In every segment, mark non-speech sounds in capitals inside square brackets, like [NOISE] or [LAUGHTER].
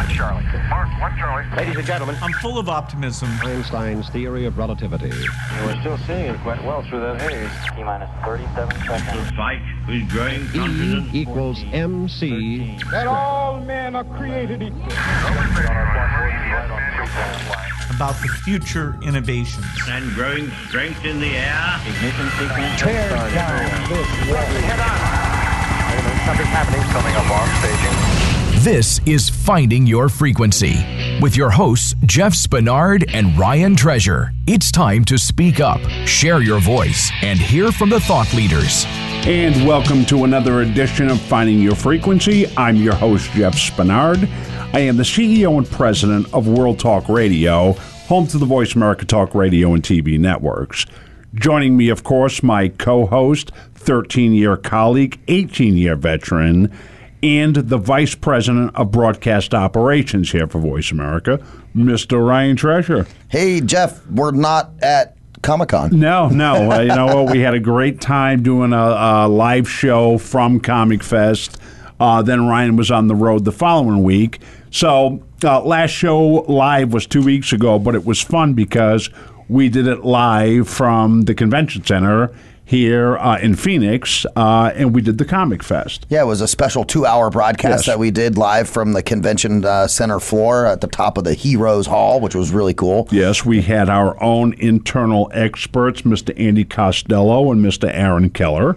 One Charlie. Mark, one Charlie. Ladies and gentlemen, I'm full of optimism. Einstein's theory of relativity. We're still seeing it quite well through that haze. T minus 37 seconds. The fight with growing E confidence. equals MC. that all men are created equal. about the future innovations. and growing strength in the air. Ignition sequence. Tear down this wall. Something's happening. Coming up on staging. This is Finding Your Frequency with your hosts, Jeff Spenard and Ryan Treasure. It's time to speak up, share your voice, and hear from the thought leaders. And welcome to another edition of Finding Your Frequency. I'm your host, Jeff Spenard. I am the CEO and president of World Talk Radio, home to the Voice America Talk Radio and TV networks. Joining me, of course, my co host, 13 year colleague, 18 year veteran, and the vice president of broadcast operations here for Voice America, Mr. Ryan Treasure. Hey, Jeff, we're not at Comic Con. No, no. [LAUGHS] Uh, you know what? We had a great time doing a, a live show from Comic Fest. Uh, then Ryan was on the road the following week. So uh, last show live was two weeks ago, but it was fun because we did it live from the convention center here uh, in Phoenix, uh, and we did the Comic Fest. Yeah, it was a special two hour broadcast Yes. that we did live from the convention uh, center floor at the top of the Heroes Hall, which was really cool. Yes, we had our own internal experts, Mr. Andy Costello and Mr. Aaron Keller,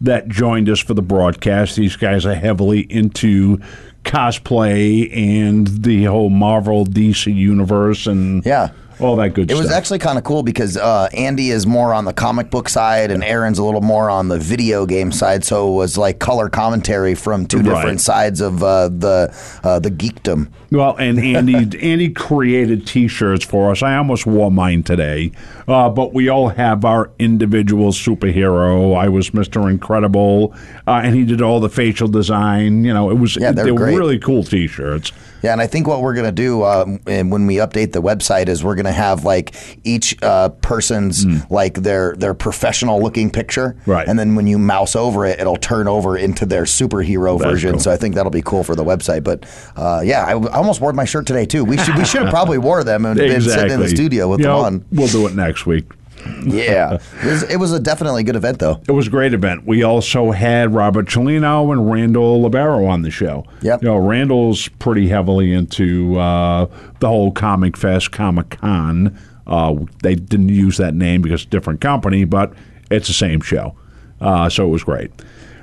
that joined us for the broadcast. These guys are heavily into cosplay and the whole Marvel DC universe and Yeah. All that good It stuff. was actually kind of cool because uh, Andy is more on the comic book side and Aaron's a little more on the video game side. So it was like color commentary from two Right. different sides of uh, the uh, the geekdom. Well, and Andy [LAUGHS] Andy created T-shirts for us. I almost wore mine today, uh, but we all have our individual superhero. I was Mister Incredible, uh, and he did all the facial design. You know, it was Yeah, they're they were great. really cool T-shirts. Yeah, and I think what we're gonna do um, and when we update the website is we're gonna have like each uh, person's like their their professional looking picture. Right. And then when you mouse over it, it'll turn over into their superhero That's version. cool. So I think that'll be cool for the website. But uh, yeah, I, I almost wore my shirt today too. We should we should have probably wore them and been sitting in the studio with You them know, on. We'll do it next week. [LAUGHS] Yeah, it was, it was a definitely good event though. It was a great event. We also had Robert Cellino and Randall Libero on the show. Yep. You know, Randall's pretty heavily into uh, the whole Comic Fest, Comic Con. Uh, they didn't use that name because it's a different company, but it's the same show. Uh, so it was great.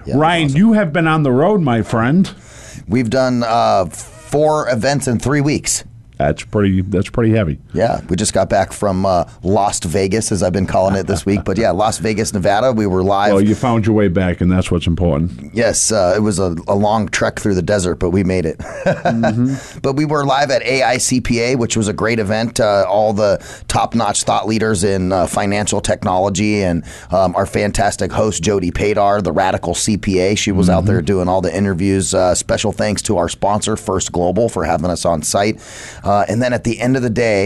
Yeah, Ryan, awesome. you have been on the road, my friend. We've done uh, four events in three weeks. That's pretty. That's pretty heavy. Yeah, we just got back from uh, Las Vegas, as I've been calling it this week. But yeah, Las Vegas, Nevada. We were live. Well, you found your way back, and that's what's important. Yes, uh, it was a, a long trek through the desert, but we made it. [LAUGHS] But we were live at AICPA, which was a great event. Uh, all the top notch thought leaders in uh, financial technology and um, our fantastic host, Jody Padar, the radical CPA. She was out there doing all the interviews. Uh, special thanks to our sponsor, First Global, for having us on site. Uh, and then at the end of the day,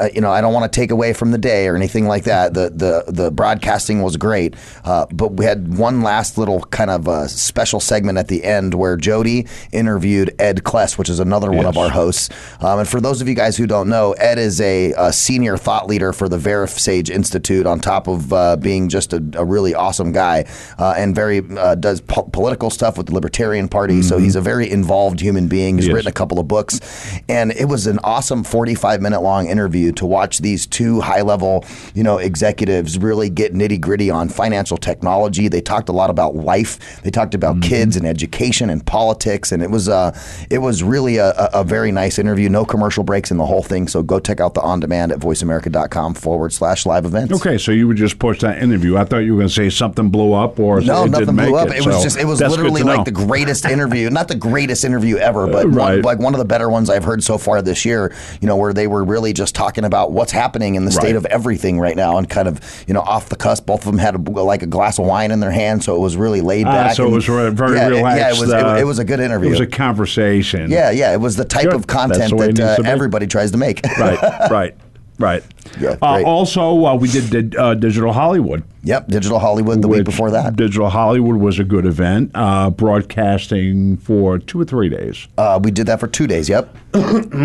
uh, you know, I don't want to take away from the day or anything like that. The the, the broadcasting was great, uh, but we had one last little kind of uh, special segment at the end where Jody interviewed Ed Kless, which is another one of our hosts. Um, and for those of you guys who don't know, Ed is a, a senior thought leader for the VeraSage Institute. On top of uh, being just a, a really awesome guy uh, and very uh, does po- political stuff with the Libertarian Party. So he's a very involved human being. He's He is. written a couple of books, and it was an awesome 45 minute long interview to watch these two high level, you know, executives really get nitty gritty on financial technology. They talked a lot about life. They talked about kids and education and politics, and it was uh, it was really a, a, very nice interview. No commercial breaks in the whole thing. So go check out the on demand at voiceamerica.com forward slash live events. Okay, so you would just push that interview. I thought you were going to say something blew up, or No, it nothing blew up. It, It, was so just it was literally like the greatest interview. Not the greatest interview ever, but [LAUGHS] right. one, like one of the better ones I've heard so far this year. You know, where they were really just talking about what's happening in the state Right. of everything right now, and kind of you know off the cusp. Both of them had a, like a glass of wine in their hand, so it was really laid Ah, back. so it was very yeah, relaxed. Yeah, it was. uh, it, it was a good interview. It was a conversation. yeah, yeah. It was the type Good. of content the way it that uh, everybody tries to make. right, [LAUGHS] right. Right. Yeah, Uh, also, uh, we did uh, Digital Hollywood. Yep, Digital Hollywood the week before that. Digital Hollywood was a good event, uh, broadcasting for two or three days. Uh, we did that for two days. Yep. [CLEARS THROAT]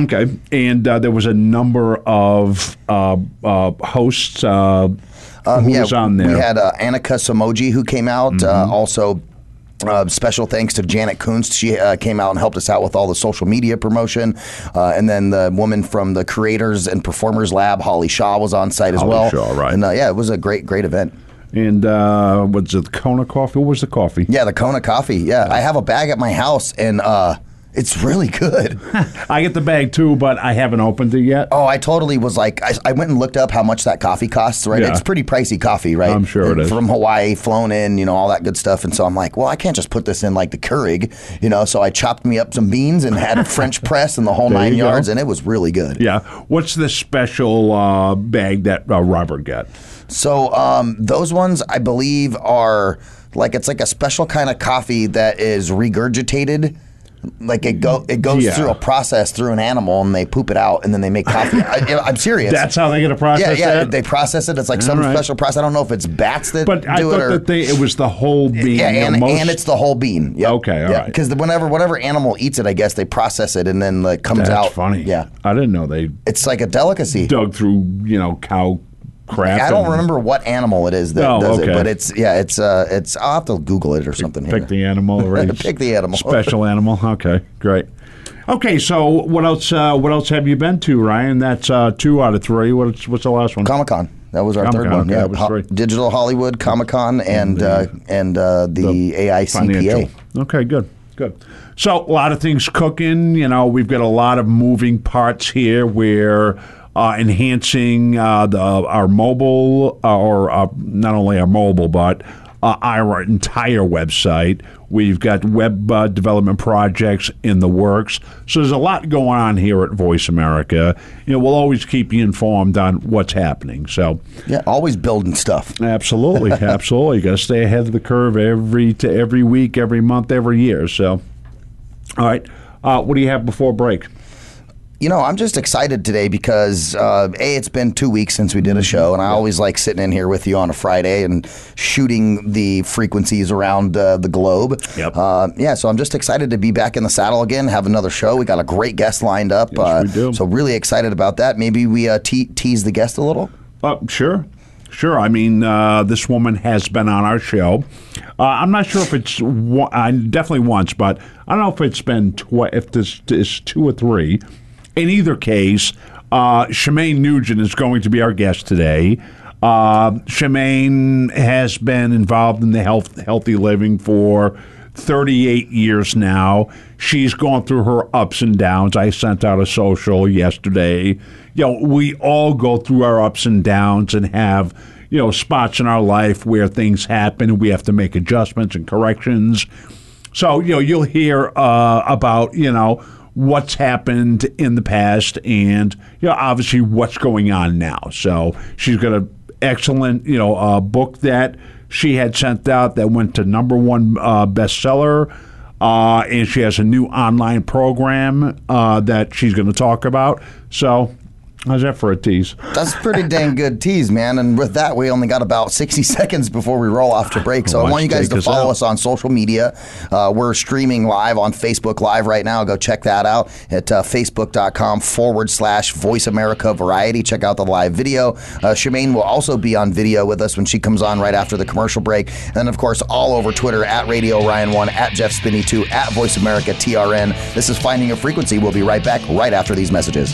Okay. And uh, there was a number of uh, uh, hosts uh, Um, who yeah, was on there. Mm-hmm. We had uh, Annika Samoji who came out. Uh, also, uh, special thanks to Janet Kunst. She uh, came out and helped us out with all the social media promotion. Uh, and then the woman from the Creators and Performers Lab, Holly Shaw, was on site as Holly well. Shaw, right. And uh, yeah, it was a great, great event. and uh, was it Kona Coffee? What was the coffee? Yeah, the Kona coffee. Yeah, I have a bag at my house, and uh, it's really good. [LAUGHS] I get the bag too, but I haven't opened it yet. Oh, I totally was like, I, I went and looked up how much that coffee costs, right? Yeah. It's pretty pricey coffee, right? I'm sure it is. From Hawaii, flown in, you know, all that good stuff. And so I'm like, well, I can't just put this in like the Keurig, you know? So I chopped me up some beans and had a French [LAUGHS] press and the whole nine go. yards, and it was really good. Yeah. What's the special uh, bag that uh, Robert got? So um, those ones, I believe, are like it's like a special kind of coffee that is regurgitated. Like it go, it goes Yeah. through a process through an animal, and they poop it out, and then they make coffee. I, I'm serious. That's how they get a process. yeah, yeah. that? They process it. It's like some right. special process. I don't know if it's bats that But I do thought it or that they, it was the whole bean. yeah, and, most- and it's the whole bean. Yep. Okay, all yeah, right. Because whenever whatever animal eats it, I guess they process it and then like comes That's out. funny. Yeah, I didn't know they it's like a delicacy. dug through, you know, cow crap. I don't remember what animal it is that Oh, does it, but it's yeah, it's uh, it's. I'll have to Google it or something. Pick here. the animal. [LAUGHS] Or Pick the animal. [LAUGHS] Special animal. Okay, great. Okay, so what else? Uh, what else have you been to, Ryan? That's uh, two out of three. What's what's the last one? Comic Con. That was our third Comic-Con, one. okay, Yeah, that was Ho- three. Digital Hollywood, Comic Con, and uh, and uh, the, AICPA. Financial. Okay, good, good. So a lot of things cooking. You know, we've got a lot of moving parts here. We're uh, enhancing uh, the our mobile, uh, or uh, not only our mobile, but uh, our entire website. We've got web uh, development projects in the works. So there's a lot going on here at Voice America. You know, we'll always keep you informed on what's happening. So. Yeah, always building stuff. Absolutely, [LAUGHS] absolutely. You got to stay ahead of the curve every to every week, every month, every year. So, all right. Uh, what do you have before break? You know, I'm just excited today because uh, a it's been two weeks since we did a show, and I always like sitting in here with you on a Friday and shooting the frequencies around uh, the globe. Yep. Uh, yeah, so I'm just excited to be back in the saddle again, have another show. We got a great guest lined up. Yes, uh, we do. So really excited about that. Maybe we uh, te- tease the guest a little. Uh, sure, sure. I mean, uh, this woman has been on our show. Uh, I'm not sure if it's one, uh, definitely once, but I don't know if it's been tw- if this is two or three. In either case, uh, Shemane Nugent is going to be our guest today. Uh, Shemane has been involved in the health healthy living for 38 years now. She's gone through her ups and downs. I sent out a social yesterday. You know, we all go through our ups and downs and have, you know, spots in our life where things happen and we have to make adjustments and corrections. So, you know, you'll hear uh, about, you know, what's happened in the past and, you know, obviously what's going on now. So she's got an excellent, you know, uh, book that she had sent out that went to number one uh, bestseller. Uh, and she has a new online program uh, that she's going to talk about. So, how's that for a tease? That's a pretty dang good tease, man. And with that, we only got about 60 [LAUGHS] seconds before we roll off to break. So I want you guys to us follow out? us on social media. Uh, we're streaming live on Facebook Live right now. Go check that out at uh, facebook.com forward slash Voice America Variety. Check out the live video. Uh, Shemane will also be on video with us when she comes on right after the commercial break. And then, of course, all over Twitter at Radio Ryan1, at Jeff Spinney2, at Voice America TRN. This is Finding a Frequency. We'll be right back right after these messages.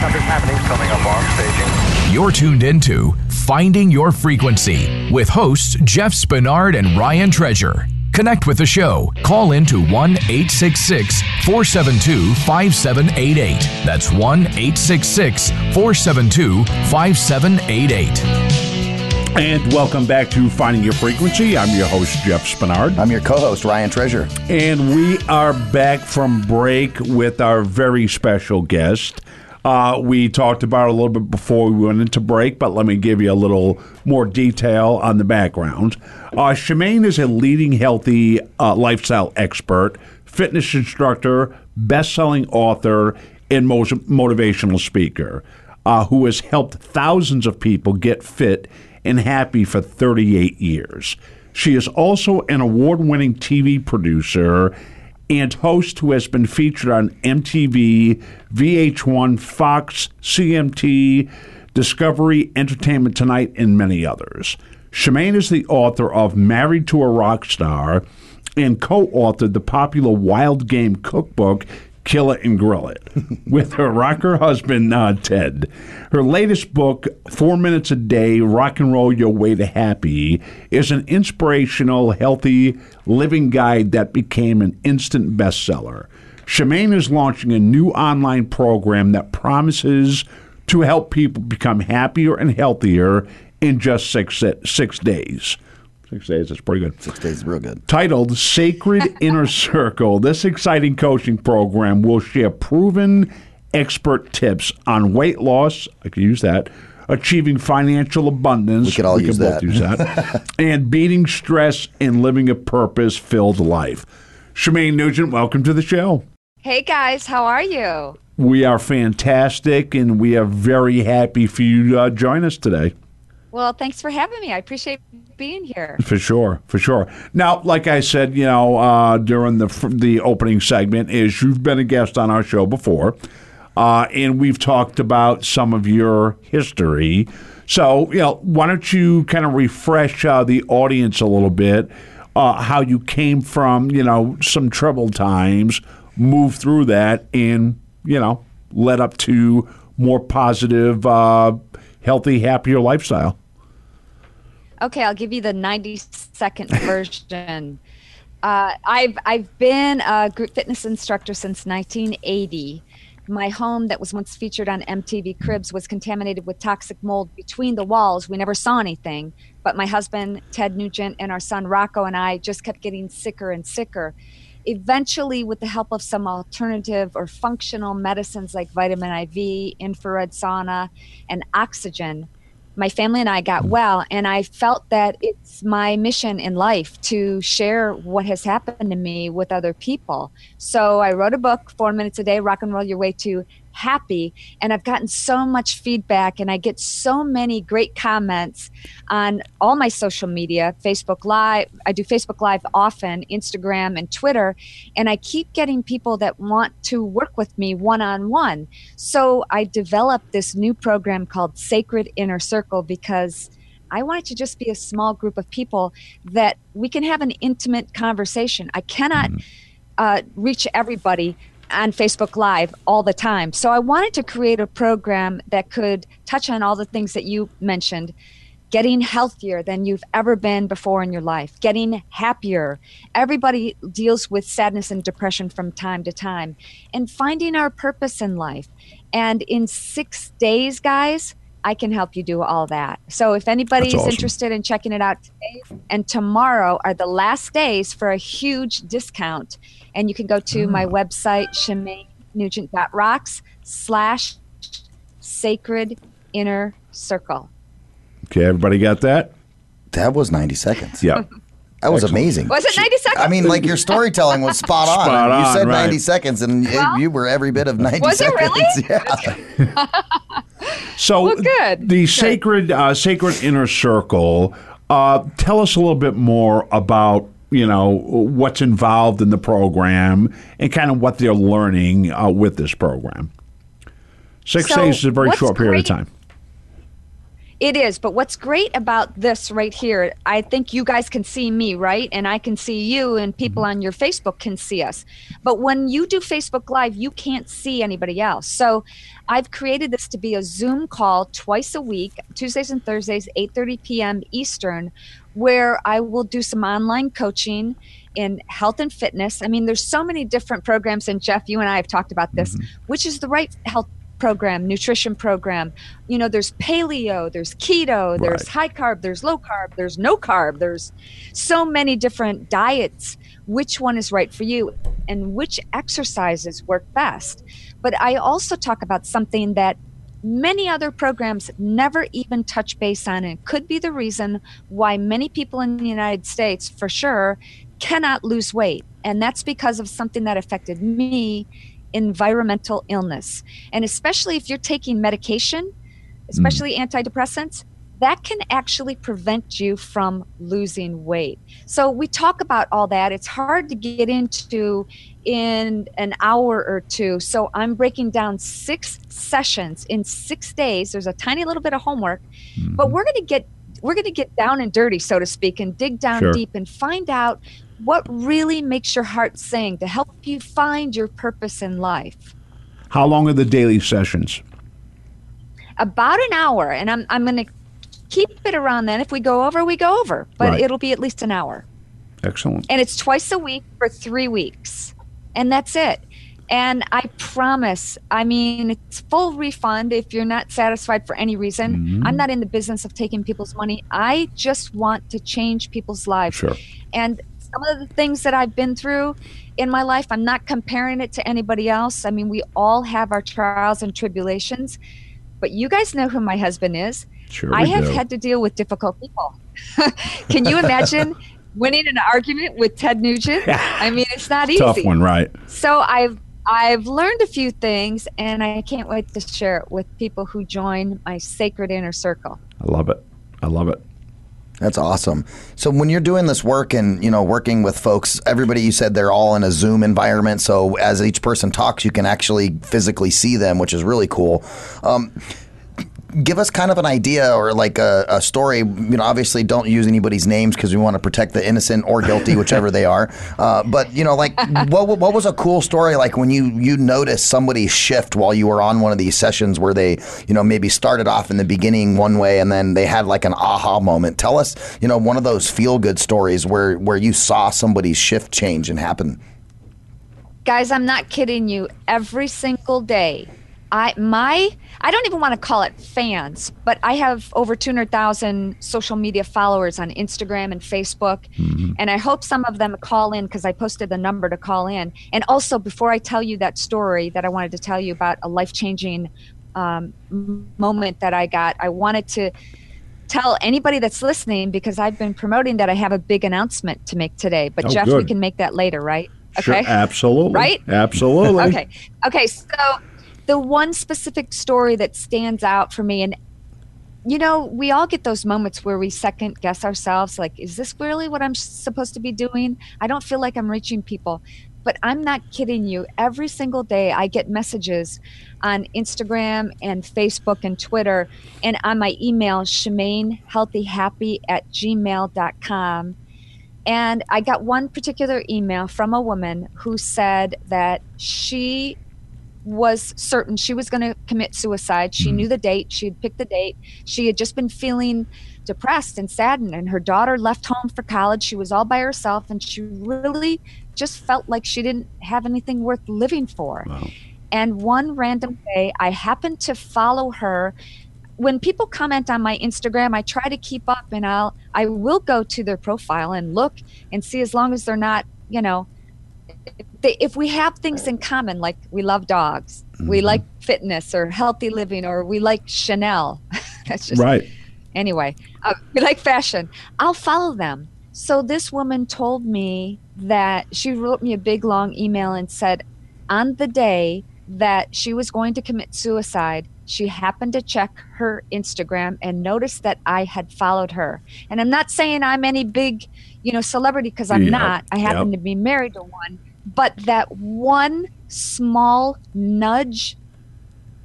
Something's happening coming up on staging. You're tuned into Finding Your Frequency with hosts Jeff Spenard and Ryan Treasure. Connect with the show. Call in to 1 866 472 5788. That's 1 866 472 5788. And welcome back to Finding Your Frequency. I'm your host, Jeff Spenard. I'm your co host, Ryan Treasure. And we are back from break with our very special guest. Uh, we talked about a little bit before we went into break, but let me give you a little more detail on the background. Uh, Shemane is a leading healthy uh, lifestyle expert, fitness instructor, best selling author, and most motivational speaker uh, who has helped thousands of people get fit and happy for 38 years. She is also an award winning TV producer and host who has been featured on MTV, VH1, Fox, CMT, Discovery, Entertainment Tonight, and many others. Shemane is the author of Married to a Rock Star and co authored the popular Wild Game Cookbook Kill It and Grill It [LAUGHS] with her rocker husband, uh, Ted. Her latest book, Four Minutes a Day Rock and Roll Your Way to Happy, is an inspirational, healthy living guide that became an instant bestseller. Shemane is launching a new online program that promises to help people become happier and healthier in just six, six days. Six days, that's pretty good. Six days is real good. Titled Sacred [LAUGHS] Inner Circle, this exciting coaching program will share proven expert tips on weight loss. I could use that. Achieving financial abundance. We could all use both that. use that. [LAUGHS] and beating stress and living a purpose filled life. Shemane Nugent, welcome to the show. Hey guys, how are you? We are fantastic and we are very happy for you to uh, join us today. Well, thanks for having me. I appreciate being here. For sure, for sure. Now, like I said, you know, uh, during the the opening segment, is you've been a guest on our show before, uh, and we've talked about some of your history. So, you know, why don't you kind of refresh uh, the audience a little bit, uh, how you came from, you know, some troubled times, moved through that, and you know, led up to more positive, uh, healthy, happier lifestyle. Okay, I'll give you the 90 second [LAUGHS] version. Uh, I've I've been a group fitness instructor since 1980. My home that was once featured on MTV Cribs was contaminated with toxic mold between the walls. We never saw anything, but my husband Ted Nugent and our son Rocco and I just kept getting sicker and sicker. Eventually, with the help of some alternative or functional medicines like vitamin IV, infrared sauna, and oxygen, my family and I got mm-hmm. well, and I felt that it's my mission in life to share what has happened to me with other people. So I wrote a book, Four Minutes a Day Rock and Roll Your Way to Happy, and I've gotten so much feedback, and I get so many great comments on all my social media Facebook Live. I do Facebook Live often, Instagram, and Twitter, and I keep getting people that want to work with me one on one. So I developed this new program called Sacred Inner Circle because I want it to just be a small group of people that we can have an intimate conversation. I cannot uh, reach everybody on Facebook Live all the time. So I wanted to create a program that could touch on all the things that you mentioned getting healthier than you've ever been before in your life, getting happier. Everybody deals with sadness and depression from time to time, and finding our purpose in life. And in six days, guys, I can help you do all that. So if anybody's That's awesome. interested in checking it out today and tomorrow are the last days for a huge discount. And you can go to my mm. website, ShemaneNugent.rocks slash sacred inner circle. Okay, everybody got that? That was 90 seconds. Yeah. [LAUGHS] That was Excellent. amazing. Was it 90 seconds? I mean, like your storytelling was spot on. Spot on you said right. 90 seconds, and you- Well- you were every bit of 90 Was it seconds. [LAUGHS] really? Yeah. [LAUGHS] So Well, good. the Good. sacred uh, sacred inner circle. Uh, tell us a little bit more about you know what's involved in the program and kind of what they're learning uh, with this program. Six So, days is a very short period of time. It is, but what's great about this right here, I think you guys can see me, right? And I can see you, and people mm-hmm. on your Facebook can see us. But when you do Facebook Live, you can't see anybody else. So I've created this to be a Zoom call twice a week, Tuesdays and Thursdays, 8:30 p.m. Eastern, where I will do some online coaching in health and fitness. I mean, there's so many different programs, and Jeff, you and I have talked about this, mm-hmm. which is the right health program, nutrition program. You know, there's paleo, there's keto, there's high carb, there's low carb, there's no carb, there's so many different diets. Which one is right for you and which exercises work best? But I also talk about something that many other programs never even touch base on and could be the reason why many people in the United States, for sure, cannot lose weight. And that's because of something that affected me environmental illness. And especially if you're taking medication, especially antidepressants, that can actually prevent you from losing weight. So we talk about all that. It's hard to get into in an hour or two. So I'm breaking down six sessions in 6 days. There's a tiny little bit of homework, but mm-hmm. we're going to get we're going to get down and dirty so to speak and dig down Sure. deep and find out what really makes your heart sing to help you find your purpose in life. How long are the daily sessions? About an hour and I'm I'm going to keep it around then. If we go over, we go over, but Right. it'll be at least an hour. Excellent. And it's twice a week for three weeks. And that's it. And I promise, I mean, it's full refund if you're not satisfied for any reason. Mm-hmm. I'm not in the business of taking people's money. I just want to change people's lives. Sure. And some of the things that I've been through in my life, I'm not comparing it to anybody else. I mean, we all have our trials and tribulations, but you guys know who my husband is. Sure I have had to deal with difficult people. [LAUGHS] Can you imagine [LAUGHS] winning an argument with Ted Nugent? I mean, it's not easy. Tough one, right? So I've I've learned a few things, and I can't wait to share it with people who join my sacred inner circle. I love it. I love it. That's awesome. So when you're doing this work and you know working with folks, everybody you said they're all in a Zoom environment. So as each person talks, you can actually physically see them, which is really cool. Um, give us kind of an idea or like a, a story. You know, obviously don't use anybody's names because we want to protect the innocent or guilty, whichever they are. [LAUGHS] Uh, but you know, like what what was a cool story like when you you noticed somebody shift while you were on one of these sessions where they you know maybe started off in the beginning one way and then they had like an aha moment. Tell us, you know, one of those feel good stories where where you saw somebody's shift change and happen. Guys, I'm not kidding you. Every single day, I my I don't even want to call it fans, but I have over 200,000 social media followers on Instagram and Facebook, and I hope some of them call in because I posted the number to call in. And also, before I tell you that story that I wanted to tell you about a life changing um, moment that I got, I wanted to tell anybody that's listening because I've been promoting that I have a big announcement to make today. But Oh, Jeff, we can make that later, right? Sure, absolutely. Right? Absolutely. Okay. Okay. So the one specific story that stands out for me, and you know, we all get those moments where we second guess ourselves like, is this really what I'm supposed to be doing? I don't feel like I'm reaching people. But I'm not kidding you. Every single day, I get messages on Instagram and Facebook and Twitter, and on my email, shemanehealthyhappy at gmail.com. And I got one particular email from a woman who said that she was certain she was going to commit suicide. She hmm. knew the date, she had picked the date. She had just been feeling depressed and saddened and her daughter left home for college. She was all by herself and she really just felt like she didn't have anything worth living for. And one random day i happened to follow her. When people comment on my instagram i try to keep up and i'll i will go to their profile and look and see as long as they're not you know they, if we have things in common like we love dogs we like fitness or healthy living or we like chanel. [LAUGHS] That's just Right. anyway uh, we like fashion. I'll follow them. So this woman told me that she wrote me a big long email and said on the day that she was going to commit suicide she happened to check her instagram and noticed that i had followed her. And i'm not saying i'm any big you know celebrity because i'm Yep, not. I happen yep. to be married to one but that one small nudge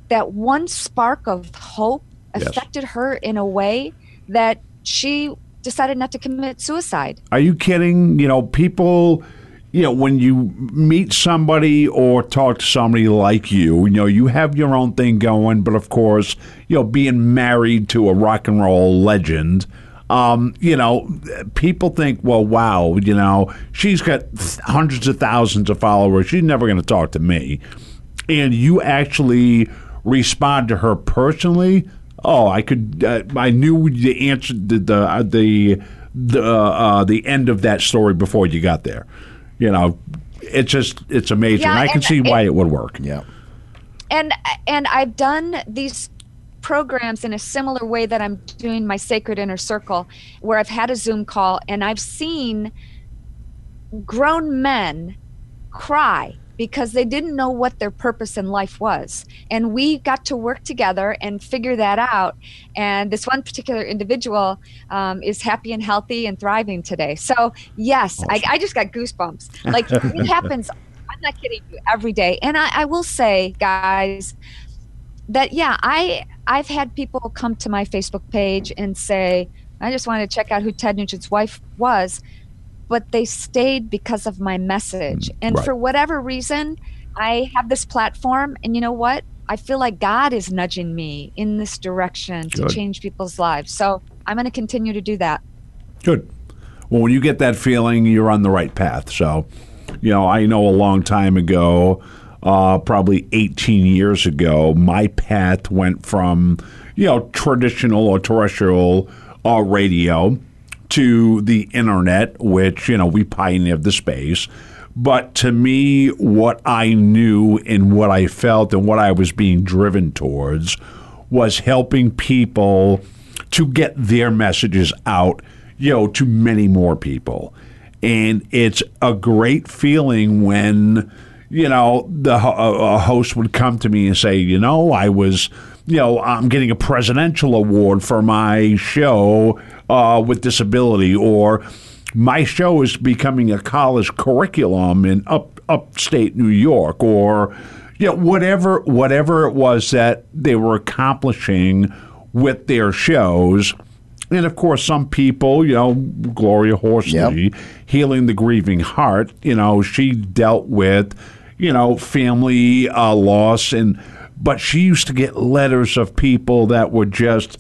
that one spark of hope Yes. affected her in a way that she decided not to commit suicide. Are you kidding? You know, people, you know, when you meet somebody or talk to somebody like you, you know, you have your own thing going, but of course, you know, being married to a rock and roll legend, um, you know, people think, well, wow, you know, she's got hundreds of thousands of followers. She's never going to talk to me. And you actually respond to her personally. Oh, I could. Uh, I knew the answer, the the uh, the the, uh, the end of that story before you got there. You know, it's just it's amazing. Yeah, I can and see why it- it would work. Yeah. And and I've done these programs in a similar way that I'm doing my sacred inner circle where I've had a Zoom call and I've seen grown men cry because they didn't know what their purpose in life was. And we got to work together and figure that out. And this one particular individual um, is happy and healthy and thriving today. So, yes, I, I just got goosebumps. Like, it [LAUGHS] happens, I'm not kidding you, every day. And I, I will say, guys, that yeah, I I've had people come to my Facebook page and say, I just wanted to check out who Ted Nugent's wife was, but they stayed because of my message. Mm, and Right. for whatever reason, I have this platform and you know what? I feel like God is nudging me in this direction to change people's lives. So I'm going to continue to do that. Good. Well, when you get that feeling, you're on the right path. So, you know, I know a long time ago, uh, probably 18 years ago, my path went from, you know, traditional or terrestrial uh, radio to the internet, which, you know, we pioneered the space. But to me, what I knew and what I felt and what I was being driven towards was helping people to get their messages out, you know, to many more people. And it's a great feeling when, you know, the a host would come to me and say, you know, I was, you know, I'm getting a presidential award for my show uh, with disability, or my show is becoming a college curriculum in up upstate New York, or you know, whatever whatever it was that they were accomplishing with their shows. And of course, some people, you know, Gloria Horsley, healing the grieving heart. You know, she dealt with, you know, family uh, loss, and but she used to get letters of people that were just,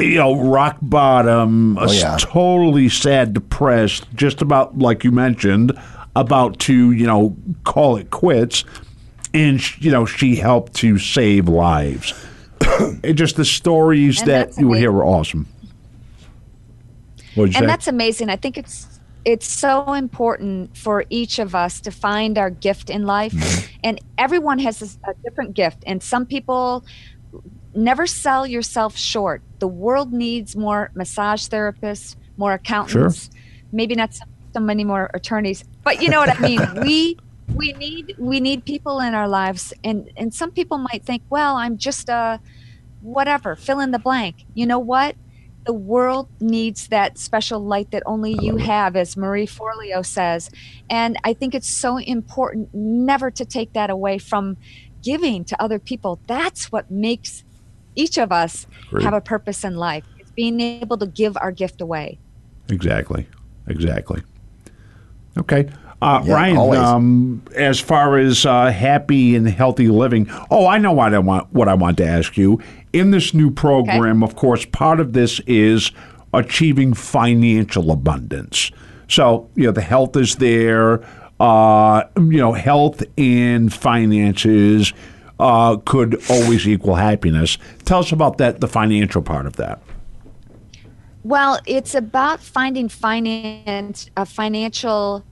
you know, rock bottom, Oh, yeah. totally sad, depressed, just about like you mentioned, about to you know call it quits, and you know she helped to save lives. [COUGHS] it just the stories And that you would hear were awesome. What'd you and say? that's amazing. I think it's it's so important for each of us to find our gift in life, Mm-hmm. and everyone has a, a different gift. And some people never sell yourself short. The world needs more massage therapists, more accountants, maybe not so, so many more attorneys, but you know what I mean. [LAUGHS] we we need we need people in our lives, and and some people might think, well, I'm just a whatever, fill in the blank. You know what? The world needs that special light that only you have, as Marie Forleo says. And I think it's so important never to take that away from giving to other people. That's what makes each of us Agreed. have a purpose in life. It's being able to give our gift away. Exactly. Exactly. Okay. Uh, Yeah, Ryan, um, as far as uh, happy and healthy living, oh, I know what I want. What I want to ask you in this new program, of course, part of this is achieving financial abundance. So you know the health is there. Uh, you know, health and finances uh, could always equal happiness. Tell us about that, the financial part of that. Well, it's about finding finance a financial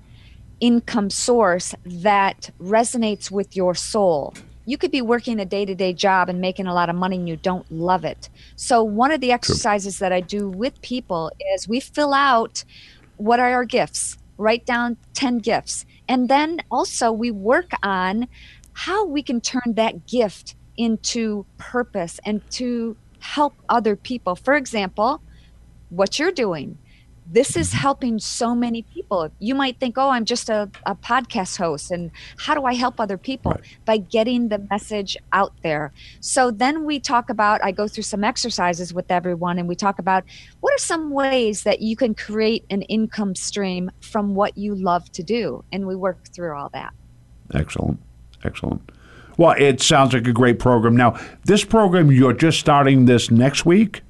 income source that resonates with your soul. You could be working a day-to-day job and making a lot of money and you don't love it. So one of the exercises that I do with people is we fill out what are our gifts? Write down 10 gifts. And then also we work on how we can turn that gift into purpose and to help other people. For example, what you're doing. This is mm-hmm. helping so many people. You might think, oh, I'm just a, a podcast host. And how do I help other people? By getting the message out there. So then we talk about, I go through some exercises with everyone and we talk about what are some ways that you can create an income stream from what you love to do. And we work through all that. Excellent. Excellent. Well, it sounds like a great program. Now, this program, you're just starting this next week?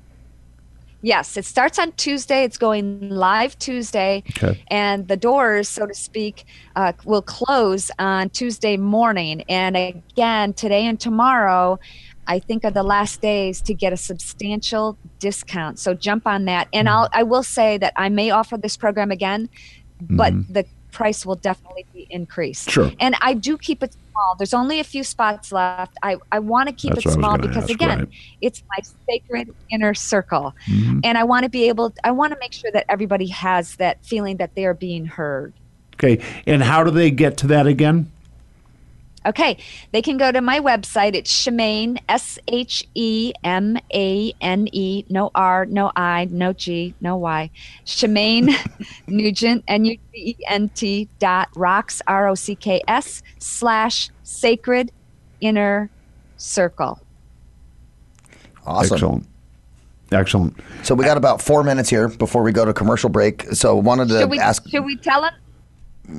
Yes, it starts on Tuesday. It's going live Tuesday, Okay. and the doors, so to speak, uh, will close on Tuesday morning. And again, today and tomorrow, I think are the last days to get a substantial discount. So jump on that. And I'll I will say that I may offer this program again, but Mhm. the price will definitely be increased. Sure. And I do keep it small. There's only a few spots left. I, I want to keep That's it what I was small because ask, again, right. it's my sacred inner circle. Mhm. And I want to be able I want to make sure that everybody has that feeling that they are being heard. Okay. And how do they get to that again? Okay, they can go to my website. It's Shemane, S H E M A N E, no R, no I, no G, no Y. Shemane [LAUGHS] Nugent, N U G E N T dot rocks, R O C K S, slash sacred inner circle. Awesome. Excellent. Excellent. So we got about four minutes here before we go to commercial break. So wanted to Should we, ask. should we tell them?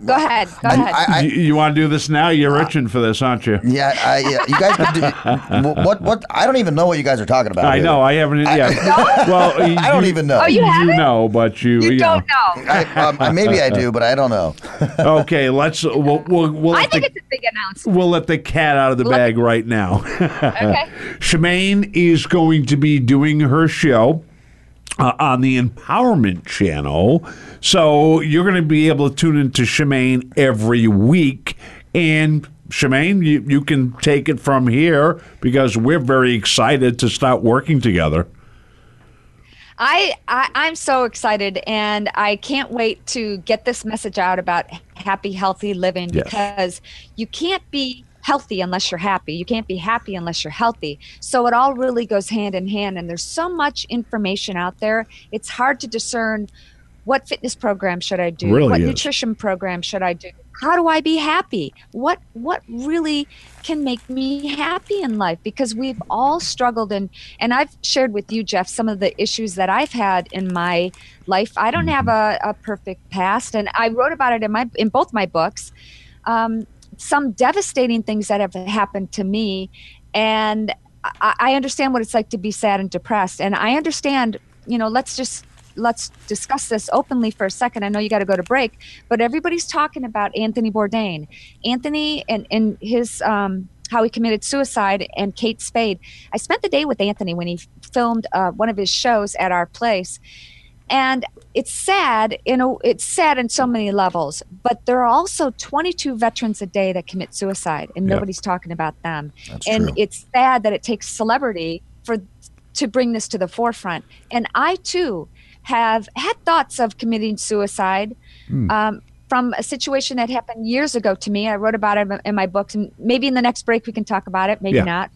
Go ahead. Go ahead. you you want to do this now? You're itching for this, aren't you? Yeah, I, yeah, you guys. Could do, [LAUGHS] what? What? I don't even know what you guys are talking about. I here. know. I haven't. Yeah. [LAUGHS] well, [LAUGHS] I don't even know. Oh, you haven't? know, but you. You you don't know. know. I, um, maybe I do, but I don't know. okay, let's. We'll, we'll, we'll, I let think the, it's a big announcement. we'll let the cat out of the Let- bag right now. Okay. Shemane is going to be doing her show uh, on the Empowerment Channel. So you're going to be able to tune into Shemane every week. And Shemane, you, you can take it from here because we're very excited to start working together. I, I I'm so excited, and I can't wait to get this message out about happy, healthy living Yes. because you can't be healthy unless you're happy. You can't be happy unless you're healthy. So it all really goes hand in hand, and there's so much information out there. It's hard to discern what fitness program should I do, Really what is. nutrition program should I do, how do I be happy, what what really can make me happy in life because we've all struggled and and I've shared with you Jeff some of the issues that I've had in my life. I don't have a, a perfect past and I wrote about it in my in both my books. Um, some devastating things that have happened to me and I, I understand what it's like to be sad and depressed and I understand you know let's just let's discuss this openly for a second. I know you got to go to break, but everybody's talking about Anthony Bourdain. Anthony and, and his um, how he committed suicide and Kate Spade. I spent the day with Anthony when he filmed uh, one of his shows at our place. And it's sad, you know, it's sad in so many levels, but there are also 22 veterans a day that commit suicide and Yep. nobody's talking about them. That's and true. it's sad that it takes celebrity for to bring this to the forefront. And I too have had thoughts of committing suicide Hmm. um, from a situation that happened years ago to me. I wrote about it in my books, and maybe in the next break we can talk about it. Maybe Yeah. not.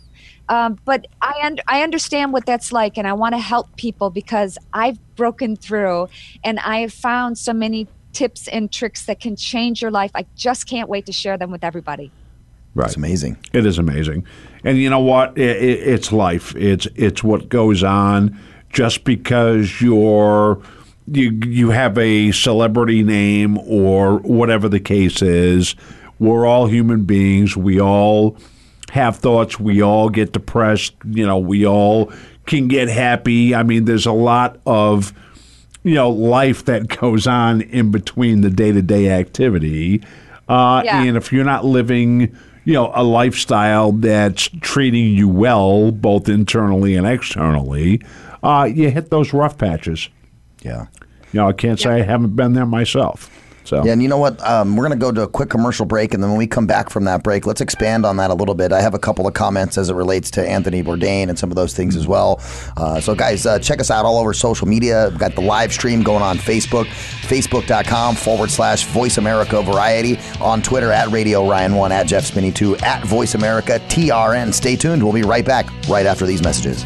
Um, but I un- I understand what that's like, and I want to help people because I've broken through, and I have found so many tips and tricks that can change your life. I just can't wait to share them with everybody. Right. It's amazing. It is amazing, and you know what? I i it's life. It's it's what goes on. Just because you're you you have a celebrity name or whatever the case is. We're all human beings. We all have thoughts. We all get depressed. You know, we all can get happy. I mean, there's a lot of you know life that [LAUGHS] goes on in between the day to day activity. Uh, Yeah. And if you're not living, you know, a lifestyle that's treating you well, both internally and externally, uh, you hit those rough patches. Yeah. You know, I can't say I haven't been there myself. So Yeah, and you know what? Um, we're going to go to a quick commercial break, and then when we come back from that break, let's expand on that a little bit. I have a couple of comments as it relates to Anthony Bourdain and some of those things as well. Uh, so, guys, uh, check us out all over social media. We've got the live stream going on Facebook, facebook.com forward slash Voice America Variety, on Twitter at Radio Ryan1, at Jeff Spinney 2, at Voice America TRN. Stay tuned. We'll be right back right after these messages.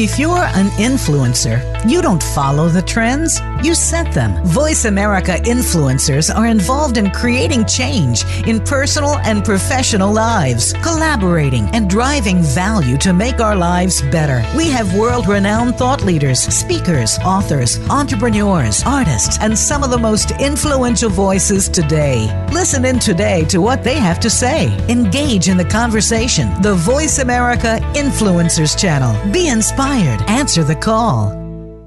If you're an influencer, you don't follow the trends, you set them. Voice America influencers are involved in creating change in personal and professional lives, collaborating and driving value to make our lives better. We have world renowned thought leaders, speakers, authors, entrepreneurs, artists, and some of the most influential voices today. Listen in today to what they have to say. Engage in the conversation. The Voice America Influencers Channel. Be inspired. Answer the call.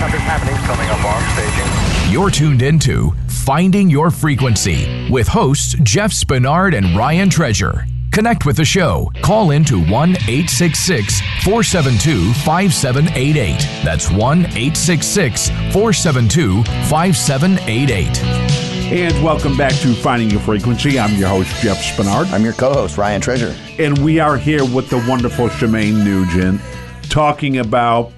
Something's happening coming up on staging. You're tuned into Finding Your Frequency with hosts Jeff Spenard and Ryan Treasure. Connect with the show. Call in to 1 866 472 5788. That's 1 866 472 5788. And welcome back to Finding Your Frequency. I'm your host, Jeff Spenard. I'm your co host, Ryan Treasure. And we are here with the wonderful Shemane Nugent talking about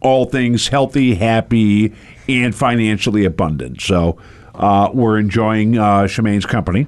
all things healthy, happy, and financially abundant. So uh, we're enjoying uh, Shemane's company.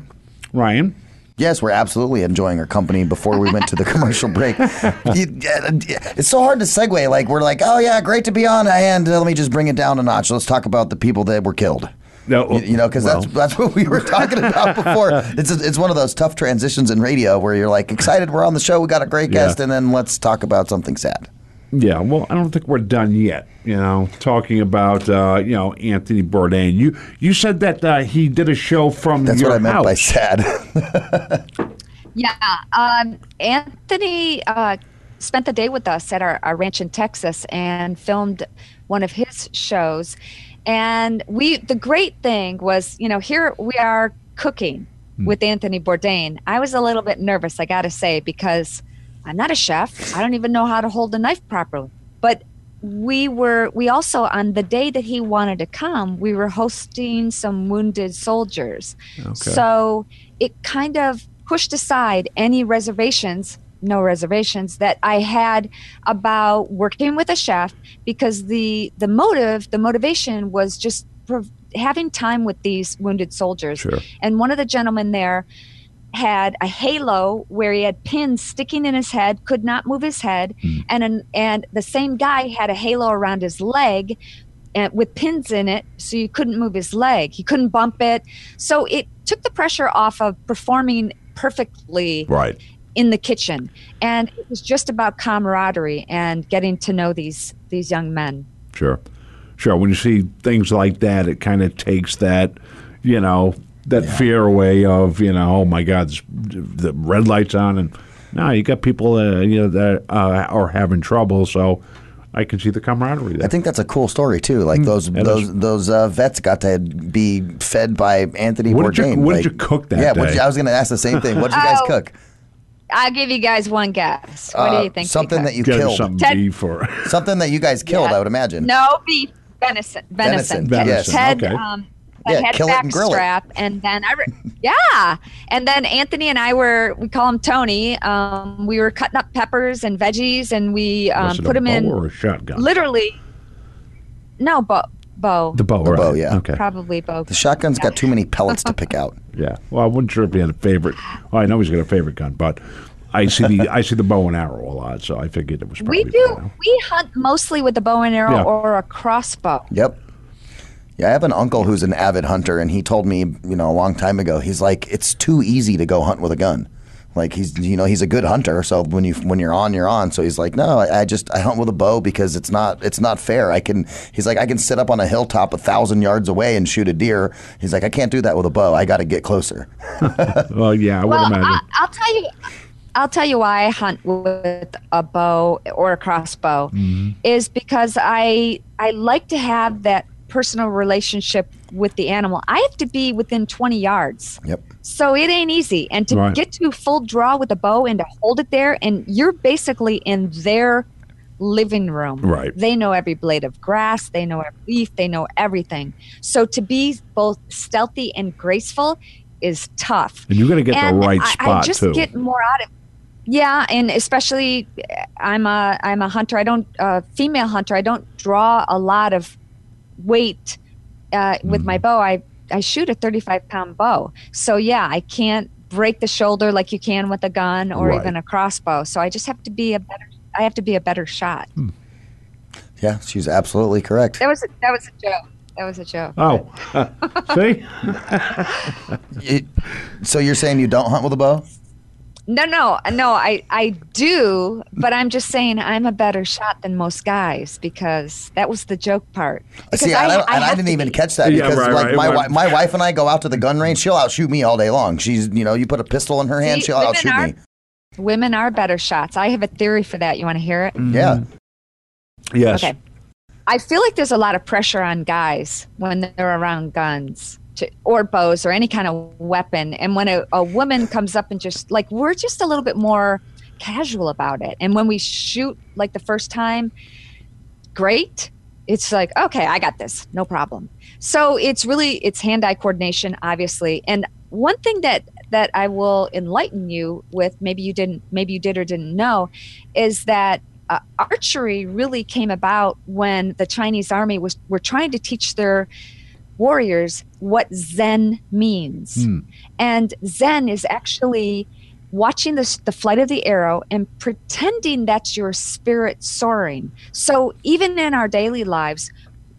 Ryan? Yes, we're absolutely enjoying our company before we went to the commercial break. [LAUGHS] It's so hard to segue. Like, we're like, oh, yeah, great to be on. And uh, let me just bring it down a notch. Let's talk about the people that were killed. No, you, you know, because well. that's that's what we were talking about [LAUGHS] before. It's it's one of those tough transitions in radio where you're like excited we're on the show, we got a great Yeah. guest, and then let's talk about something sad. Yeah, well, I don't think we're done yet. You know, talking about uh, you know Anthony Bourdain. You you said that uh, he did a show from That's your what I meant by sad. [LAUGHS] Yeah. Um, Anthony uh, spent the day with us at our, our ranch in Texas and filmed one of his shows. And we, the great thing was, you know, here we are cooking with Anthony Bourdain. I was a little bit nervous, I got to say, because I'm not a chef. I don't even know how to hold a knife properly. But we were, we also, on the day that he wanted to come, we were hosting some wounded soldiers. Okay. So it kind of pushed aside any reservations no reservations that I had about working with a chef because the the motive, the motivation was just having time with these wounded soldiers. Sure. And one of the gentlemen there had a halo where he had pins sticking in his head, could not move his head, hmm. and an, and the same guy had a halo around his leg and with pins in it so you couldn't move his leg. He couldn't bump it. So it took the pressure off of performing perfectly Right. in the kitchen. And it was just about camaraderie and getting to know these these young men. Sure. Sure. When you see things like that, it kind of takes that, you know, that fear away of, you know, oh my God, the red light's on. And now you got people, uh, you know, that uh, are having trouble. So I can see the camaraderie there. I think that's a cool story too. Like those it those those uh, vets got to be fed by Anthony What did you- Bourdain. what did you cook that Yeah, day? you- I was going to ask the same thing. What did you guys [LAUGHS] Oh, cook? I'll give you guys one guess. What Uh, do you think? Something that you Gotta killed. something Ted- beef or Something that you guys [LAUGHS] killed, Yeah. I would imagine. No beef, venison, venison. Venison, yes. Ted, okay. um, Yeah, Ted had kill it and grill it. backstrap, and then I, re- [LAUGHS] yeah, and then Anthony and I were we call him Tony. Um, we were cutting up peppers and veggies, and we um, put them in or a shotgun? literally. No, bow, bow, The bow, The right. bow, yeah. Okay. probably bow. The shotgun's got too many pellets to pick out. [LAUGHS] Yeah. Well, I wasn't sure if he had a favorite. Well, I know he's got a favorite gun, but I see the I see the bow and arrow a lot, so I figured it was probably We do. you know. We hunt mostly with a bow and arrow Yeah. or a crossbow. Yep. Yeah, I have an uncle who's an avid hunter, and he told me, you know, a long time ago, he's like, it's too easy to go hunt with a gun. Like he's, you know, he's a good hunter. So when you when you're on, you're on. So he's like, no, I, I just I hunt with a bow because it's not it's not fair. I can. He's like, I can sit up on a hilltop a thousand yards away and shoot a deer. He's like, I can't do that with a bow. I got to get closer. [LAUGHS] Well, yeah, I would well, imagine. I, I'll tell you. I'll tell you why I hunt with a bow or a crossbow Mm-hmm. is because I I like to have that personal relationship with the animal. I have to be within 20 yards. Yep. So it ain't easy. And to Right. get to full draw with a bow and to hold it there and you're basically in their living room. Right. They know every blade of grass, they know every leaf, they know everything. So to be both stealthy and graceful is tough. And you got to get And the right I- spot I just too. get more out of it. yeah, and especially I'm a I'm a hunter. I don't uh, female hunter. I don't draw a lot of weight uh, with Mm-hmm. my bow. I I shoot a 35 pound bow. So yeah, I can't break the shoulder like you can with a gun or Right. even a crossbow. So I just have to be a better. I have to be a better shot. Hmm. Yeah, she's absolutely correct. That was a, that was a joke. That was a joke. oh, [LAUGHS] see, [LAUGHS] You- so you're saying you don't hunt with a bow? No, no, no. I I do, but I'm just saying I'm a better shot than most guys because that was the joke part. Because See, I, don't- and I didn't even be. catch that Yeah, because right, like right, my right. wi- my wife and I go out to the gun range. She'll outshoot me all day long. She's you know you put a pistol in her hand, See, she'll outshoot are- me. Women are better shots. I have a theory for that. You want to hear it? Mm-hmm. Yeah. yes, Okay. I feel like there's a lot of pressure on guys when they're around guns to, or bows or any kind of weapon. And when a, a woman comes up and just like, we're just a little bit more casual about it. And when we shoot like the first time, great. It's like, okay, I got this. No problem. So it's really, it's hand-eye coordination, obviously. And one thing that, that I will enlighten you with, maybe you didn't, maybe you did or didn't know, is that uh, archery really came about when the Chinese army was were trying to teach their warriors what Zen means. And Zen is actually watching the, the flight of the arrow and pretending that's your spirit soaring. So even in our daily lives,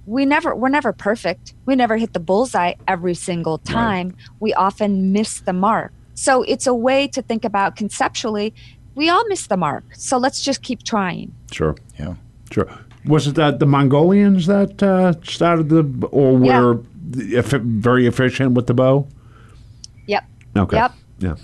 we never we're never perfect. We never hit the bullseye every single time. We often miss the mark. So it's a way to think about conceptually, we all miss the mark. So let's just keep trying. sure, Yeah. sure. Was it that the Mongolians that uh, started the, or Yeah. were effi- very efficient with the bow? Yep. Okay. Yep. Yeah.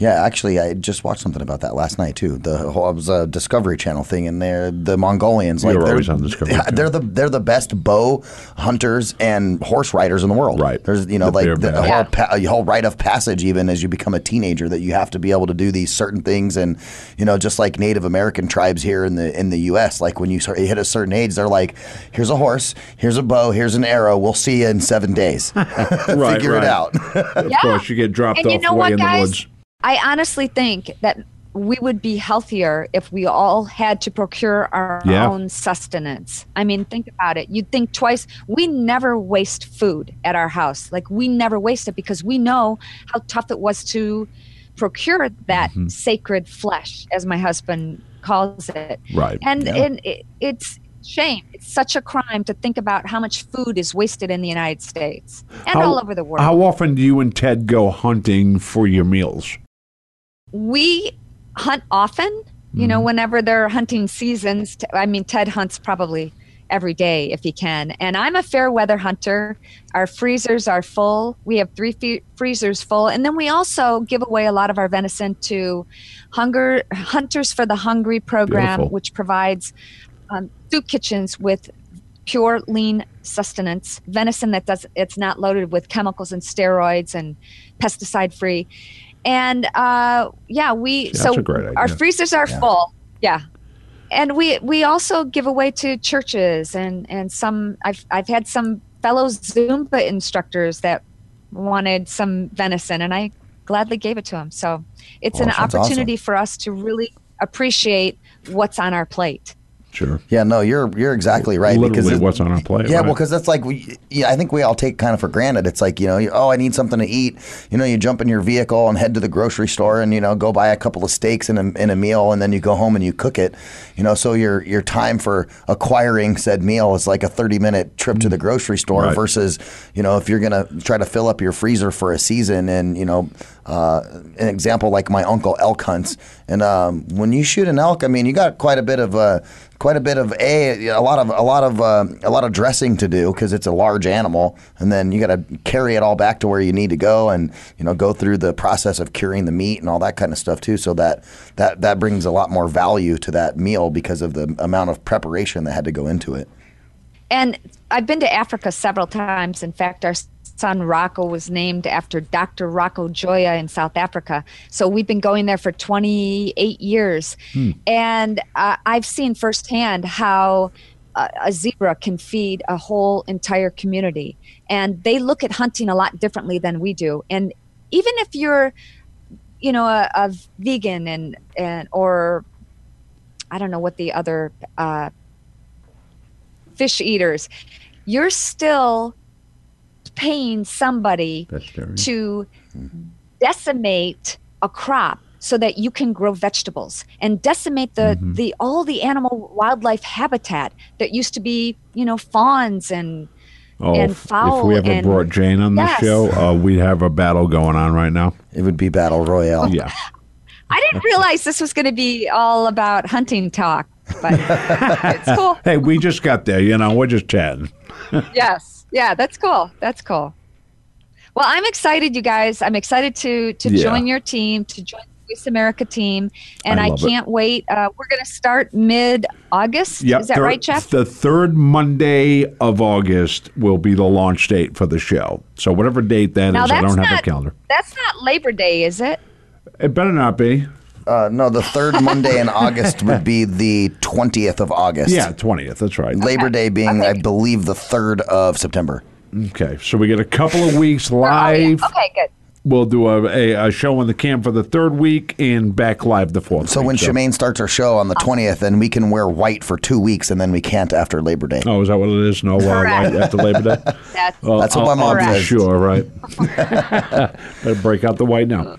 Yeah, actually, I just watched something about that last night too. The whole it was a Discovery Channel thing, and they're the Mongolians. Like they're, always on Discovery yeah, [LAUGHS] they're the they're the best bow hunters and horse riders in the world. Right. There's you know That like the bad. whole Yeah. pa- a whole rite of passage, even as you become a teenager, that you have to be able to do these certain things, and you know just like Native American tribes here in the in the U.S. Like when you start, you hit a certain age, they're like, here's a horse, here's a bow, here's an arrow. We'll see you in seven days. [LAUGHS] Right, Figure right. it out. Of Yeah. course, you get dropped And off you know away what, in the guys? woods. I honestly think that we would be healthier if we all had to procure our Yeah. own sustenance. I mean, think about it. You'd think twice. We never waste food at our house. Like, we never waste it because we know how tough it was to procure that Mm-hmm. sacred flesh, as my husband calls it. Right. And, Yeah. and it, it's shame. It's such a crime to think about how much food is wasted in the United States and How- all over the world. How often do you and Ted go hunting for your meals? We hunt often you know Mhm. whenever there are hunting seasons I mean ted hunts probably every day if he can. And i'm a fair weather hunter. Our freezers are full. We have three fe- freezers full. And then we also give away a lot of our venison to hunger hunters for the hungry program Beautiful. which provides um, soup kitchens with pure lean sustenance venison that does it's not loaded with chemicals and steroids and pesticide free and uh yeah we so our freezers are Yeah. full. Yeah. And we we also give away to churches and and some i've i've had some fellow zumba instructors that wanted some venison and i gladly gave it to them so it's Oh, an sounds awesome. opportunity for us to really appreciate what's on our plate Sure. Yeah, no, you're you're exactly right. Literally it- what's on our plate, Yeah, right. well, because that's like we. Yeah, I think we all take kind of for granted. It's like you know, you, oh, I need something to eat. You know, you jump in your vehicle and head to the grocery store and you know go buy a couple of steaks and a, and a meal, and then you go home and you cook it. You know, so your your time for acquiring said meal is like a thirty minute trip to the grocery store Right. versus you know if you're gonna try to fill up your freezer for a season and you know. Uh, an example like my uncle elk hunts, and um, when you shoot an elk, I mean, you got quite a bit of uh, quite a bit of a a lot of a lot of uh, a lot of dressing to do because it's a large animal, and then you got to carry it all back to where you need to go, and you know go through the process of curing the meat and all that kind of stuff too. So that that that brings a lot more value to that meal because of the amount of preparation that had to go into it. And I've been to Africa several times. In fact, our son Rocco was named after Dr. Rocco Joya in South Africa. So we've been going there for 28 years. Hmm. And uh, I've seen firsthand how a, a zebra can feed a whole entire community. And they look at hunting a lot differently than we do. And even if you're, you know, a, a vegan and, and, or I don't know what the other, uh, fish eaters, you're still paying somebody Vegetarian. to decimate a crop so that you can grow vegetables and decimate the, Mm-hmm. the all the animal wildlife habitat that used to be you know fawns and Oh, and if, fowl if we ever and brought Jane on the Yes. show, uh, we'd have a battle going on right now. It would be battle royale. Yeah. [LAUGHS] I didn't realize this was going to be all about hunting talk, but it's cool. [LAUGHS] Hey, we just got there. You know, we're just chatting. [LAUGHS] yes yeah that's cool that's cool well i'm excited you guys i'm excited to to Yeah. join your team to join the voice america team and I i, can't wait uh, we're going to start mid august Yep. is that thir- right jeff The third Monday of August will be the launch date for the show. So whatever date that is, now I don't have a calendar. that's not labor day is it It better not be. Uh, no, the third Monday in [LAUGHS] August would be the 20th of August. Yeah, 20th. That's right. Labor Day being, I believe, the 3rd of September. Okay, so we get a couple of weeks live. okay good We'll do a, a, a show in the camp for the third week and back live the fourth. So week, when Shemane starts her show on the 20th, then we can wear white for two weeks, and then we can't after Labor Day. Oh, is that what it is? No, uh, Correct. right after Labor Day. [LAUGHS] that's Well, That's what my I'll- mom I'll says. Sure, right. [LAUGHS] Better break out the white now.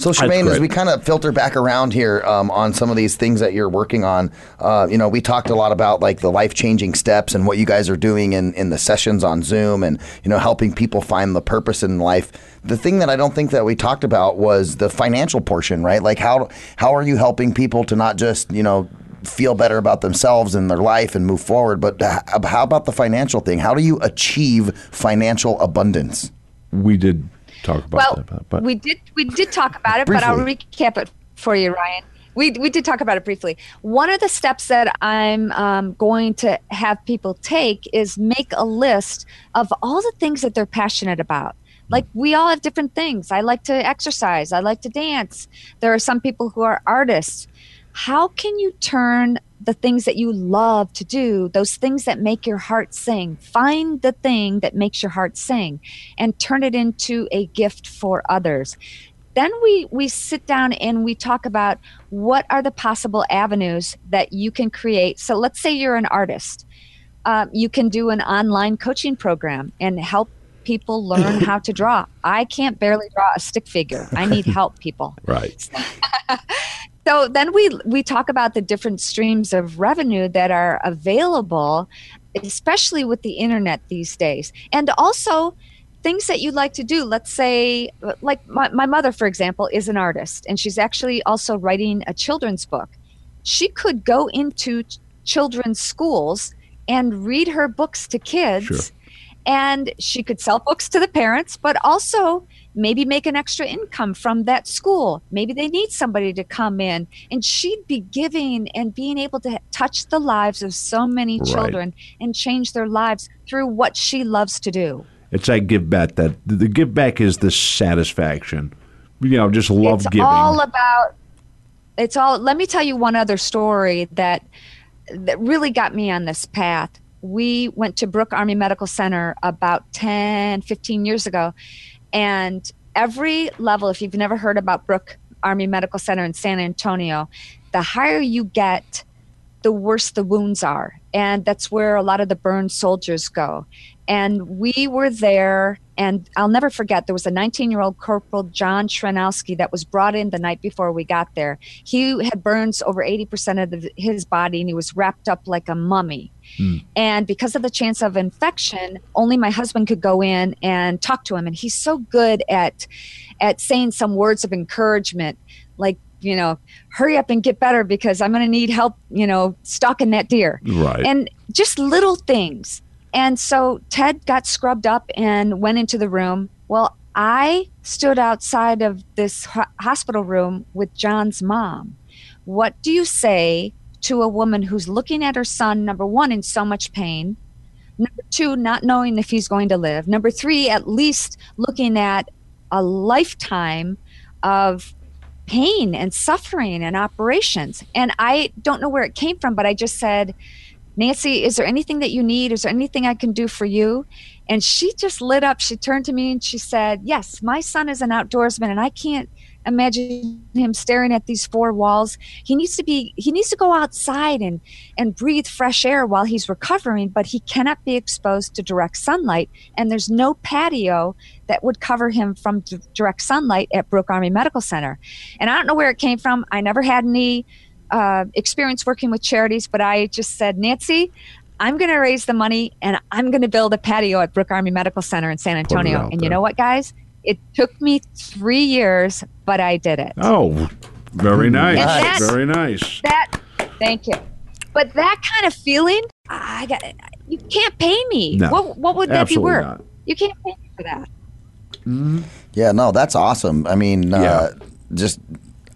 So, Shemane, as we kind of filter back around here um, on some of these things that you're working on, uh, you know, we talked a lot about like the life changing steps and what you guys are doing in, in the sessions on Zoom and, you know, helping people find the purpose in life. The thing that I don't think that we talked about was the financial portion, right? Like, how, how are you helping people to not just, you know, feel better about themselves and their life and move forward, but how about the financial thing? How do you achieve financial abundance? We did talk about well, that, but- but we did we did talk about it, but I'll recap it for you, Ryan. We we did talk about it briefly. One of the steps that I'm um, going to have people take is make a list of all the things that they're passionate about. Like we all have different things. I like to exercise. I like to dance. There are some people who are artists. How can you turn the things that you love to do, those things that make your heart sing, find the thing that makes your heart sing and turn it into a gift for others? then we we sit down and we talk about what are the possible avenues that you can create. So let's say you're an artist, um, you can do an online coaching program and help people learn [LAUGHS] how to draw. I can't barely draw a stick figure. I need help, people. Right. [LAUGHS] So then we we talk about the different streams of revenue that are available, especially with the internet these days, and also things that you'd like to do. Let's say, like my, my mother, for example, is an artist, and she's actually also writing a children's book. She could go into ch- children's schools and read her books to kids. Sure. And she could sell books to the parents, but also maybe make an extra income from that school. Maybe they need somebody to come in. And she'd be giving and being able to touch the lives of so many Right. children and change their lives through what she loves to do. It's like give back. That the give back is the satisfaction. You know, just love it's giving. It's all about it's all let me tell you one other story that that really got me on this path we went to brooke army medical center about 10 15 years ago and every level if you've never heard about brooke army medical center in san antonio the higher you get the worse the wounds are. And that's where a lot of the burned soldiers go and we were there and i'll never forget there was a 19 year old corporal john shrenowski that was brought in the night before we got there. He had burns over 80% of the, his body and he was wrapped up like a mummy. Hmm. And because of the chance of infection only my husband could go in and talk to him. And he's so good at at saying some words of encouragement like you know hurry up and get better because i'm going to need help you know stalking that deer. Right. and just little things and so ted got scrubbed up and went into the room. Well i stood outside of this ho- hospital room with john's mom. What do you say to a woman who's looking at her son number one in so much pain number two not knowing if he's going to live number three at least looking at a lifetime of pain and suffering and operations? And i don't know where it came from but i just said nancy is there anything that you need? Is there anything i can do for you? And she just lit up. She turned to me and she said yes my son is an outdoorsman and i can't imagine him staring at these four walls. He needs to be he needs to go outside and and breathe fresh air while he's recovering but he cannot be exposed to direct sunlight. And there's no patio that would cover him from direct sunlight at brooke army medical center. And i don't know where it came from. I never had any uh, experience working with charities but i just said nancy i'm going to raise the money and i'm going to build a patio at brooke army medical center in san antonio. and there. you know what guys? It took me three years but i did it. Oh, very nice. And that- Very nice. that thank you. But that kind of feeling i got you can't pay me. No, what, what would that be worth? not. you can't pay me for that. Yeah, no, that's awesome. I mean, uh, just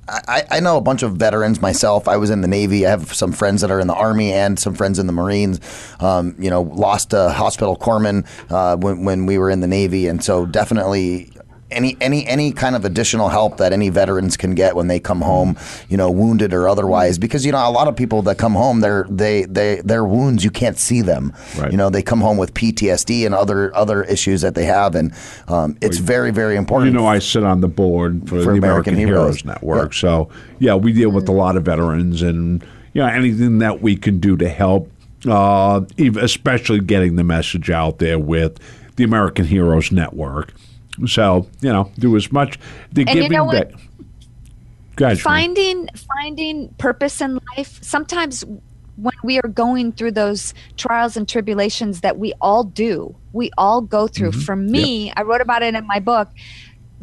I, I know a bunch of veterans myself. I was in the Navy. I have some friends that are in the Army and some friends in the Marines. Um, you know, lost a hospital corpsman uh, when, when we were in the Navy, and so definitely. Any, any any kind of additional help that any veterans can get when they come home, you know, wounded or otherwise, because you know a lot of people that come home, they're they they their wounds you can't see them. Right. You know, they come home with PTSD and other other issues that they have, and um, it's very very important. You know, I sit on the board for, For the American American, Heroes, Heroes. Network. So, yeah, we deal with a lot of veterans and, you know, anything that we can do to help, uh, especially getting the message out there with the American Heroes Network. So, you know, do as much. The And you giving know back. Go ahead, Shemane. finding finding purpose in life sometimes when we are going through those trials and tribulations that we all do we all go through Mm-hmm. for me i wrote about it in my book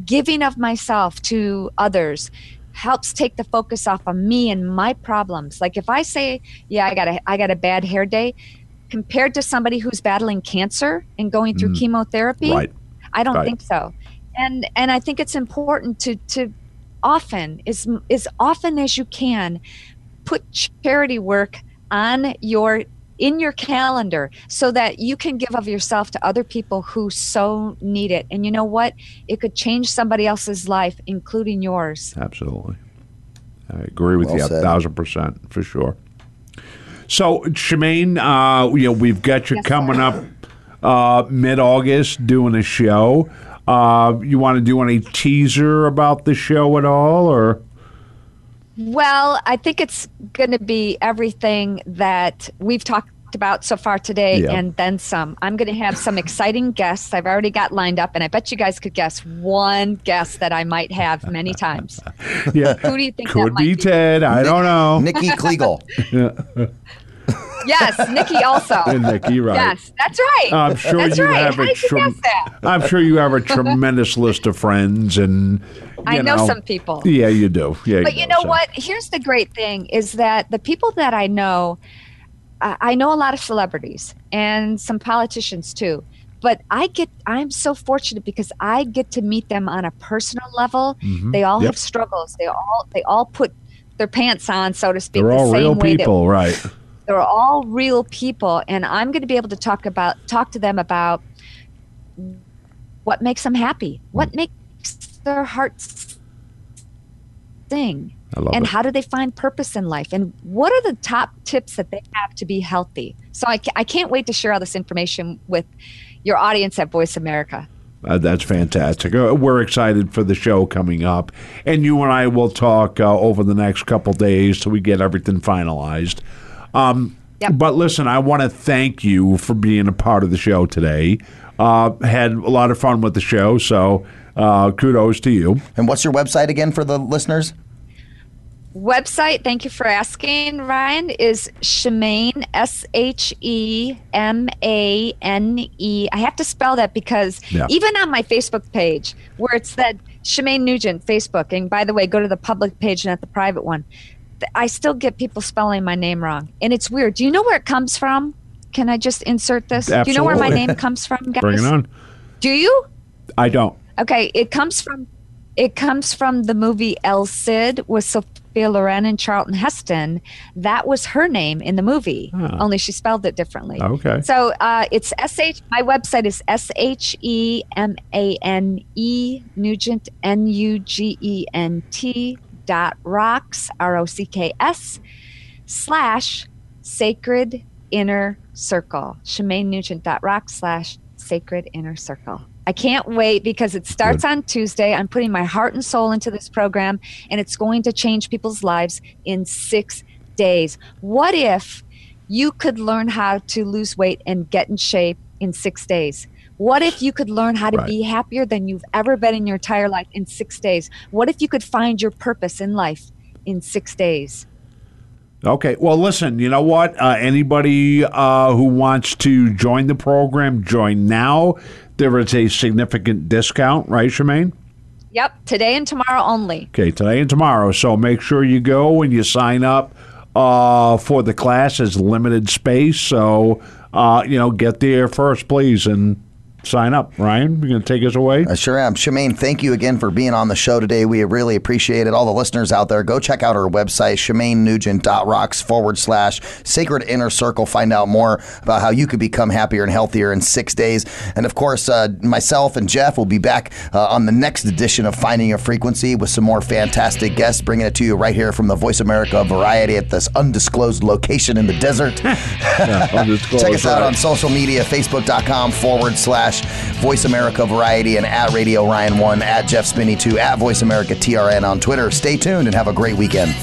giving of myself to others helps take the focus off of me and my problems like if i say yeah i got a i got a bad hair day compared to somebody who's battling cancer and going through Mm. chemotherapy Right. I don't Right. think so. And and I think it's important to to often as as often as you can put charity work on your in your calendar so that you can give of yourself to other people who so need it. And you know what? It could change somebody else's life including yours. Absolutely. I agree with Well you a thousand percent for sure. So, Shemane, uh, you know, we've got you coming up uh, mid August doing a show. Uh, you want to do any teaser about the show at all, or? Well, I think it's going to be everything that we've talked about so far today Yeah. and then some. I'm going to have some exciting guests I've already got lined up, and I bet you guys could guess one guest that I might have many times. [LAUGHS] Yeah, Who do you think that could might be Ted? I don't know. Nikki Kliegel. [LAUGHS] [LAUGHS] Yes, Nikki also. [LAUGHS] And Nikki, right. Yes, that's right. I'm sure that's you right. have How a did you guess that? I'm sure you have a tremendous list of friends, and I know some people. Yeah, you do. Yeah, but you know so. what? Here's the great thing: is that the people that I know, I I know a lot of celebrities and some politicians too. But I get, I'm so fortunate because I get to meet them on a personal level. Mhm. They all Yep. have struggles. They all, they all put their pants on, so to speak. They're the all same real way that people, right? They're all real people and i'm going to be able to talk about talk to them about what makes them happy what makes their hearts sing and it. how do they find purpose in life and what are the top tips that they have to be healthy so i, I can't wait to share all this information with your audience at voice america Uh, that's fantastic. Uh, we're excited for the show coming up, and you and I will talk uh, over the next couple days till we get everything finalized. Um, But listen, I want to thank you for being a part of the show today. Uh, had a lot of fun with the show, so uh, kudos to you. And what's your website again for the listeners? website thank you for asking ryan is shemane s-h-e-m-a-n-e i have to spell that because Yeah. even on my facebook page where it said shemane nugent facebook and by the way go to the public page not the private one th- i still get people spelling my name wrong and it's weird do you know where it comes from can i just insert this do you know where my name comes from guys Bring it on. do you I don't. Okay, it comes from it comes from the movie El Cid with Sophia Loren and Charlton Heston. That was her name in the movie, Ah. only she spelled it differently. Okay. So uh, it's sh. My website is s h e m a n e Nugent n u g e n t dot rocks r o c k s slash sacred inner circle. Shemane Nugent dot rocks slash sacred inner circle. I can't wait because it starts on Tuesday. I'm putting my heart and soul into this program, and it's going to change people's lives in six days. What if you could learn how to lose weight and get in shape in six days? What if you could learn how to Right. be happier than you've ever been in your entire life in six days? What if you could find your purpose in life in six days? Okay. Well, listen, you know what? Uh, anybody uh, who wants to join the program, join now. There is a significant discount, right, Shemane? Yep, today and tomorrow only. Okay, today and tomorrow. So make sure you go and you sign up uh, for the class. It's limited space. So, uh, you know, get there first, please, and sign up. Ryan, you're going to take us away? I sure am. Shemane, thank you again for being on the show today. We really appreciate it. All the listeners out there, go check out our website, shemanenugent.rocks forward slash sacred inner circle. Find out more about how you could become happier and healthier in six days. And of course, uh, myself and Jeff will be back uh, on the next edition of Finding Your Frequency with some more fantastic guests, bringing it to you right here from the Voice America Variety at this undisclosed location in the desert. [LAUGHS] undisclosed, Check us out on social media, facebook.com forward slash Voice America Variety and at Radio Ryan 1, at Jeff Spinney 2, at Voice America TRN on Twitter. Stay tuned and have a great weekend.